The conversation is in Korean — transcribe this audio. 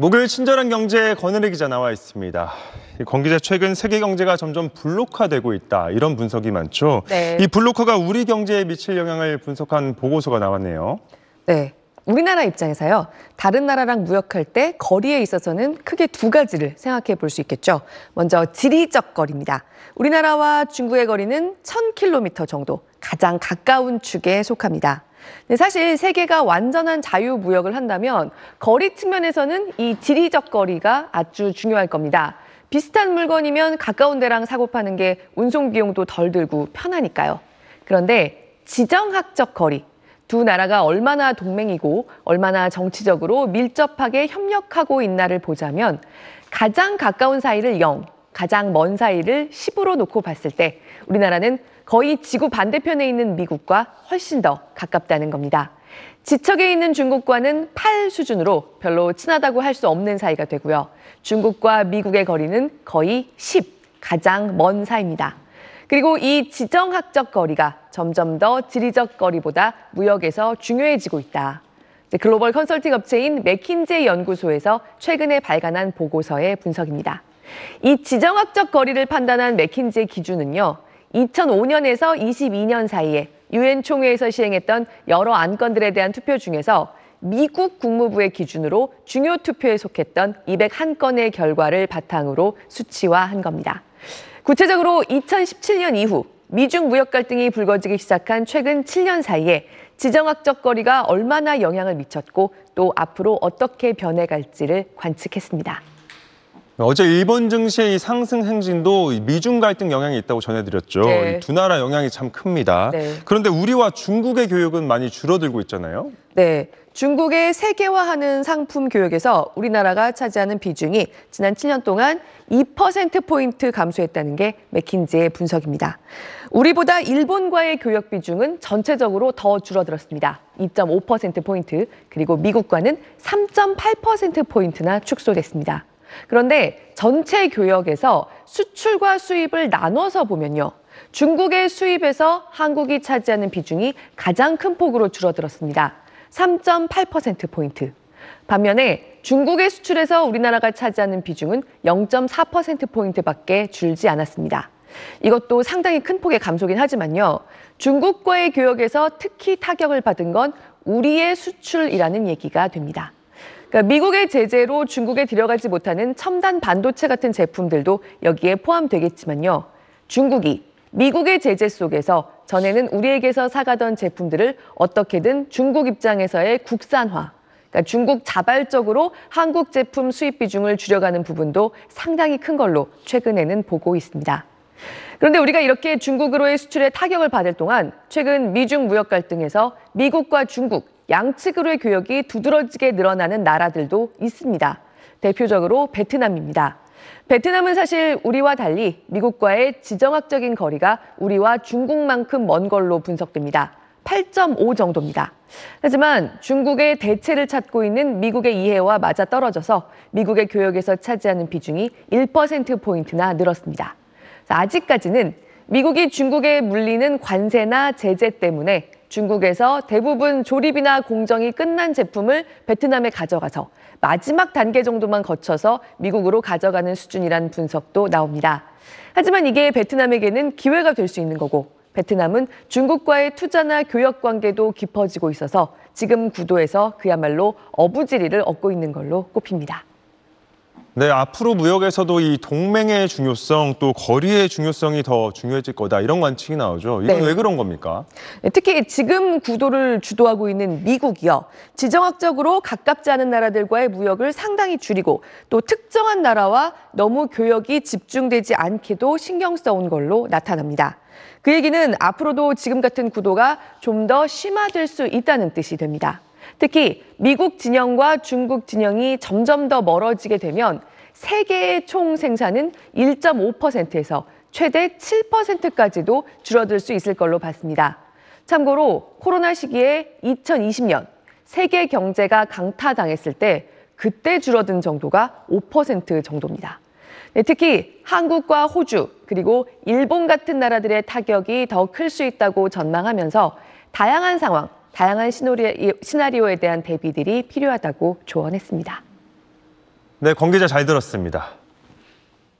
목요일 친절한 경제 권은혜 기자 나와 있습니다. 권 기자 최근 세계 경제가 점점 블록화되고 있다 이런 분석이 많죠. 네. 이 블록화가 우리 경제에 미칠 영향을 분석한 보고서가 나왔네요. 네. 우리나라 입장에서요. 다른 나라랑 무역할 때 거리에 있어서는 크게 두 가지를 생각해 볼 수 있겠죠. 먼저 지리적 거리입니다. 우리나라와 중국의 거리는 1000km 정도, 가장 가까운 축에 속합니다. 네, 사실 세계가 완전한 자유무역을 한다면 거리 측면에서는 이 지리적 거리가 아주 중요할 겁니다. 비슷한 물건이면 가까운 데랑 사고 파는 게 운송 비용도 덜 들고 편하니까요. 그런데 지정학적 거리, 두 나라가 얼마나 동맹이고 얼마나 정치적으로 밀접하게 협력하고 있나를 보자면 가장 가까운 사이를 0, 가장 먼 사이를 10으로 놓고 봤을 때 우리나라는 거의 지구 반대편에 있는 미국과 훨씬 더 가깝다는 겁니다. 지척에 있는 중국과는 8 수준으로 별로 친하다고 할 수 없는 사이가 되고요. 중국과 미국의 거리는 거의 10, 가장 먼 사이입니다. 그리고 이 지정학적 거리가 점점 더 지리적 거리보다 무역에서 중요해지고 있다. 글로벌 컨설팅 업체인 맥킨제 연구소에서 최근에 발간한 보고서의 분석입니다. 이 지정학적 거리를 판단한 맥킨제 기준은요. 2005년에서 22년 사이에 유엔 총회에서 시행했던 여러 안건들에 대한 투표 중에서 미국 국무부의 기준으로 중요 투표에 속했던 201건의 결과를 바탕으로 수치화한 겁니다. 구체적으로 2017년 이후 미중 무역 갈등이 불거지기 시작한 최근 7년 사이에 지정학적 거리가 얼마나 영향을 미쳤고 또 앞으로 어떻게 변해갈지를 관측했습니다. 어제 일본 증시의 상승 행진도 미중 갈등 영향이 있다고 전해드렸죠. 네. 두 나라 영향이 참 큽니다. 네. 그런데 우리와 중국의 교육은 많이 줄어들고 있잖아요. 네. 중국의 세계화하는 상품 교역에서 우리나라가 차지하는 비중이 지난 7년 동안 2%포인트 감소했다는 게 맥킨지의 분석입니다. 우리보다 일본과의 교역 비중은 전체적으로 더 줄어들었습니다. 2.5%포인트, 그리고 미국과는 3.8%포인트나 축소됐습니다. 그런데 전체 교역에서 수출과 수입을 나눠서 보면요. 중국의 수입에서 한국이 차지하는 비중이 가장 큰 폭으로 줄어들었습니다. 3.8%포인트. 반면에 중국의 수출에서 우리나라가 차지하는 비중은 0.4%포인트 밖에 줄지 않았습니다. 이것도 상당히 큰 폭의 감소긴 하지만요. 중국과의 교역에서 특히 타격을 받은 건 우리의 수출이라는 얘기가 됩니다. 그러니까 미국의 제재로 중국에 들여가지 못하는 첨단 반도체 같은 제품들도 여기에 포함되겠지만요. 중국이 미국의 제재 속에서 전에는 우리에게서 사가던 제품들을 어떻게든 중국 입장에서의 국산화, 그러니까 중국 자발적으로 한국 제품 수입 비중을 줄여가는 부분도 상당히 큰 걸로 최근에는 보고 있습니다. 그런데 우리가 이렇게 중국으로의 수출에 타격을 받을 동안 최근 미중 무역 갈등에서 미국과 중국 양측으로의 교역이 두드러지게 늘어나는 나라들도 있습니다. 대표적으로 베트남입니다. 베트남은 사실 우리와 달리 미국과의 지정학적인 거리가 우리와 중국만큼 먼 걸로 분석됩니다. 8.5 정도입니다. 하지만 중국의 대체를 찾고 있는 미국의 이해와 맞아 떨어져서 미국의 교역에서 차지하는 비중이 1%포인트나 늘었습니다. 아직까지는 미국이 중국에 물리는 관세나 제재 때문에 중국에서 대부분 조립이나 공정이 끝난 제품을 베트남에 가져가서 마지막 단계 정도만 거쳐서 미국으로 가져가는 수준이란 분석도 나옵니다. 하지만 이게 베트남에게는 기회가 될 수 있는 거고 베트남은 중국과의 투자나 교역 관계도 깊어지고 있어서 지금 구도에서 그야말로 어부지리를 얻고 있는 걸로 꼽힙니다. 네, 앞으로 무역에서도 이 동맹의 중요성 또 거리의 중요성이 더 중요해질 거다 이런 관측이 나오죠. 이건 네. 왜 그런 겁니까? 네, 특히 지금 구도를 주도하고 있는 미국이요. 지정학적으로 가깝지 않은 나라들과의 무역을 상당히 줄이고 또 특정한 나라와 너무 교역이 집중되지 않게도 신경 써온 걸로 나타납니다. 그 얘기는 앞으로도 지금 같은 구도가 좀 더 심화될 수 있다는 뜻이 됩니다. 특히 미국 진영과 중국 진영이 점점 더 멀어지게 되면 세계의 총 생산은 1.5%에서 최대 7%까지도 줄어들 수 있을 걸로 봤습니다. 참고로 코로나 시기에 2020년 세계 경제가 강타당했을 때 그때 줄어든 정도가 5% 정도입니다. 네, 특히 한국과 호주 그리고 일본 같은 나라들의 타격이 더 클 수 있다고 전망하면서 다양한 상황, 다양한 시나리오에 대한 대비들이 필요하다고 조언했습니다. 네, 권 기자 잘 들었습니다.